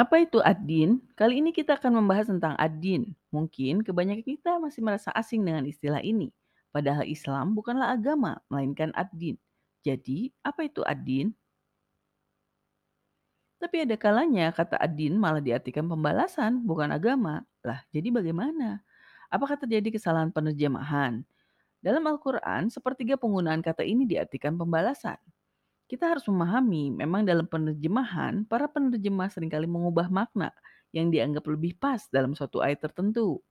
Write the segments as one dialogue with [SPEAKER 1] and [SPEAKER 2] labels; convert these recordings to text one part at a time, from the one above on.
[SPEAKER 1] Apa itu ad-din? Kali ini kita akan membahas tentang ad-din. Mungkin kebanyakan kita masih merasa asing dengan istilah ini. Padahal Islam bukanlah agama, melainkan ad-din. Jadi, apa itu ad-din? Tapi ada kalanya kata ad-din malah diartikan pembalasan, bukan agama. Lah, jadi bagaimana? Apakah terjadi kesalahan penerjemahan? Dalam Al-Quran, sepertiga penggunaan kata ini diartikan pembalasan. Kita harus memahami, memang dalam penerjemahan, para penerjemah sering kali mengubah makna yang dianggap lebih pas dalam suatu ayat tertentu.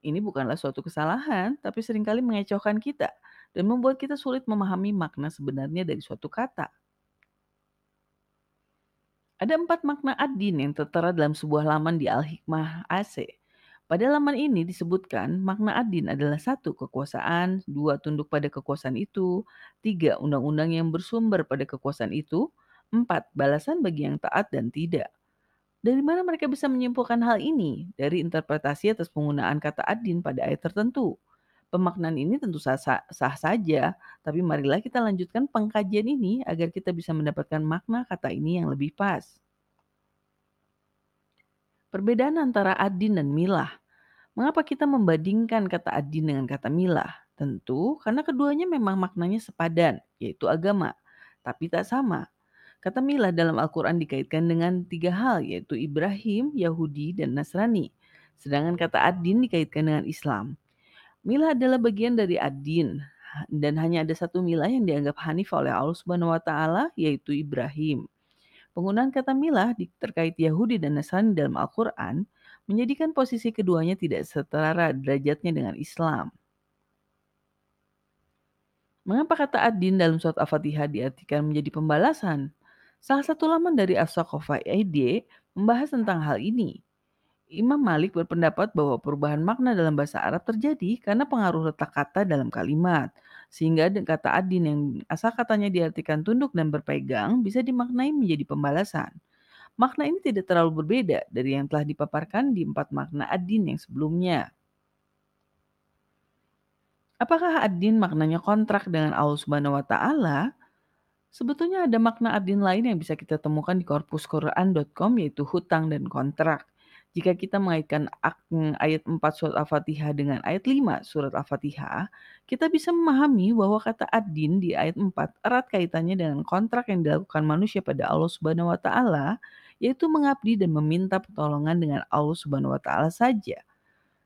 [SPEAKER 1] Ini bukanlah suatu kesalahan, tapi sering kali mengecohkan kita dan membuat kita sulit memahami makna sebenarnya dari suatu kata. Ada empat makna ad-din yang tertera dalam sebuah laman di Al-Hikmah AC. Pada laman ini disebutkan makna adin adalah satu kekuasaan, dua tunduk pada kekuasaan itu, tiga undang-undang yang bersumber pada kekuasaan itu, empat balasan bagi yang taat dan tidak. Dari mana mereka bisa menyimpulkan hal ini? Dari interpretasi atas penggunaan kata adin pada ayat tertentu. Pemaknaan ini tentu sah, sah, sah saja, tapi marilah kita lanjutkan pengkajian ini agar kita bisa mendapatkan makna kata ini yang lebih pas. Perbedaan antara adin dan milah. Mengapa kita membandingkan kata adin dengan kata milah? Tentu karena keduanya memang maknanya sepadan, yaitu agama, tapi tak sama. Kata milah dalam Al-Quran dikaitkan dengan tiga hal, yaitu Ibrahim, Yahudi, dan Nasrani. Sedangkan kata adin dikaitkan dengan Islam. Milah adalah bagian dari adin, dan hanya ada satu milah yang dianggap hanif oleh Allah Subhanahu wa taala yaitu Ibrahim. Penggunaan kata milah terkait Yahudi dan Nasrani dalam Al-Quran menjadikan posisi keduanya tidak setara derajatnya dengan Islam. Mengapa kata ad-din dalam surat Al-Fatihah diartikan menjadi pembalasan? Salah satu laman dari As-Saqafah ID membahas tentang hal ini. Imam Malik berpendapat bahwa perubahan makna dalam bahasa Arab terjadi karena pengaruh letak kata dalam kalimat, sehingga kata adin yang asal katanya diartikan tunduk dan berpegang bisa dimaknai menjadi pembalasan. Makna ini tidak terlalu berbeda dari yang telah dipaparkan di empat makna ad-din yang sebelumnya. Apakah ad-din maknanya kontrak dengan Allah Subhanahu wa taala? Sebetulnya ada makna ad-din lain yang bisa kita temukan di korpusquran.com yaitu hutang dan kontrak. Jika kita mengaitkan ayat 4 surat Al-Fatihah dengan ayat 5 surat Al-Fatihah, kita bisa memahami bahwa kata ad-din di ayat 4 erat kaitannya dengan kontrak yang dilakukan manusia pada Allah Subhanahu wa taala, yaitu mengabdi dan meminta pertolongan dengan Allah Subhanahu wa taala saja.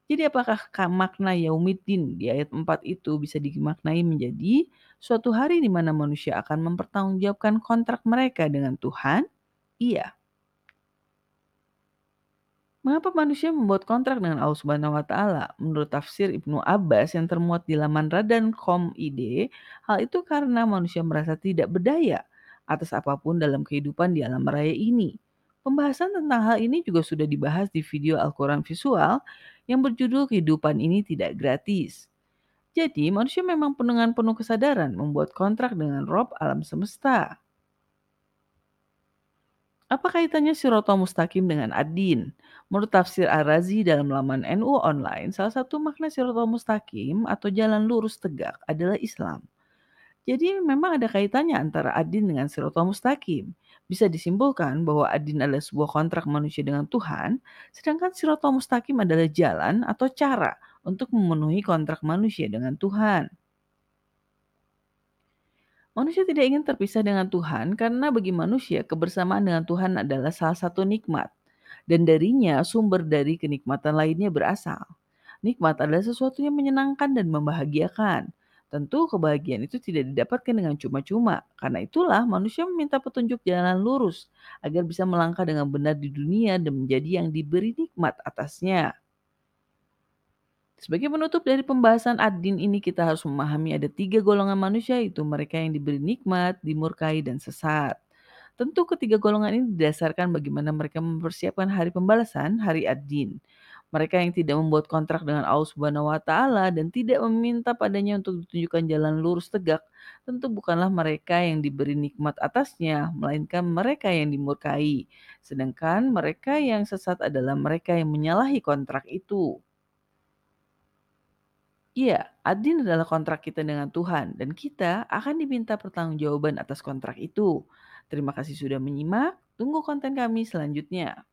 [SPEAKER 1] Jadi apakah makna yaumiddin di ayat 4 itu bisa dimaknai menjadi suatu hari di mana manusia akan mempertanggungjawabkan kontrak mereka dengan Tuhan? Iya. Mengapa manusia membuat kontrak dengan Allah Subhanahu wa taala? Menurut tafsir Ibnu Abbas yang termuat di laman radan.com.id, hal itu karena manusia merasa tidak berdaya atas apa pun dalam kehidupan di alam raya ini. Pembahasan tentang hal ini juga sudah dibahas di video Al-Quran visual yang berjudul Kehidupan Ini Tidak Gratis. Jadi, manusia memang dengan penuh kesadaran membuat kontrak dengan Rob alam semesta. Apa kaitannya Sirotol Mustaqim dengan Ad-Din? Menurut tafsir Ar-Razi dalam laman NU Online, salah satu makna Sirotol Mustaqim atau jalan lurus tegak adalah Islam. Jadi memang ada kaitannya antara Ad-Din dengan Sirotol Mustaqim. Bisa disimpulkan bahwa Ad-Din adalah sebuah kontrak manusia dengan Tuhan, sedangkan Sirotol Mustaqim adalah jalan atau cara untuk memenuhi kontrak manusia dengan Tuhan. Manusia tidak ingin terpisah dengan Tuhan karena bagi manusia kebersamaan dengan Tuhan adalah salah satu nikmat dan darinya sumber dari kenikmatan lainnya berasal. Nikmat adalah sesuatu yang menyenangkan dan membahagiakan. Tentu kebahagiaan itu tidak didapatkan dengan cuma-cuma. Karena itulah manusia meminta petunjuk jalan lurus agar bisa melangkah dengan benar di dunia dan menjadi yang diberi nikmat atasnya. Sebagai penutup dari pembahasan ad-din ini kita harus memahami ada tiga golongan manusia itu mereka yang diberi nikmat, dimurkai, dan sesat. Tentu ketiga golongan ini didasarkan bagaimana mereka mempersiapkan hari pembalasan, hari ad-din. Mereka yang tidak membuat kontrak dengan Allah Subhanahu wa taala dan tidak meminta padanya untuk ditunjukkan jalan lurus tegak, tentu bukanlah mereka yang diberi nikmat atasnya, melainkan mereka yang dimurkai. Sedangkan mereka yang sesat adalah mereka yang menyalahi kontrak itu. Iya, adin adalah kontrak kita dengan Tuhan dan kita akan diminta pertanggungjawaban atas kontrak itu. Terima kasih sudah menyimak. Tunggu konten kami selanjutnya.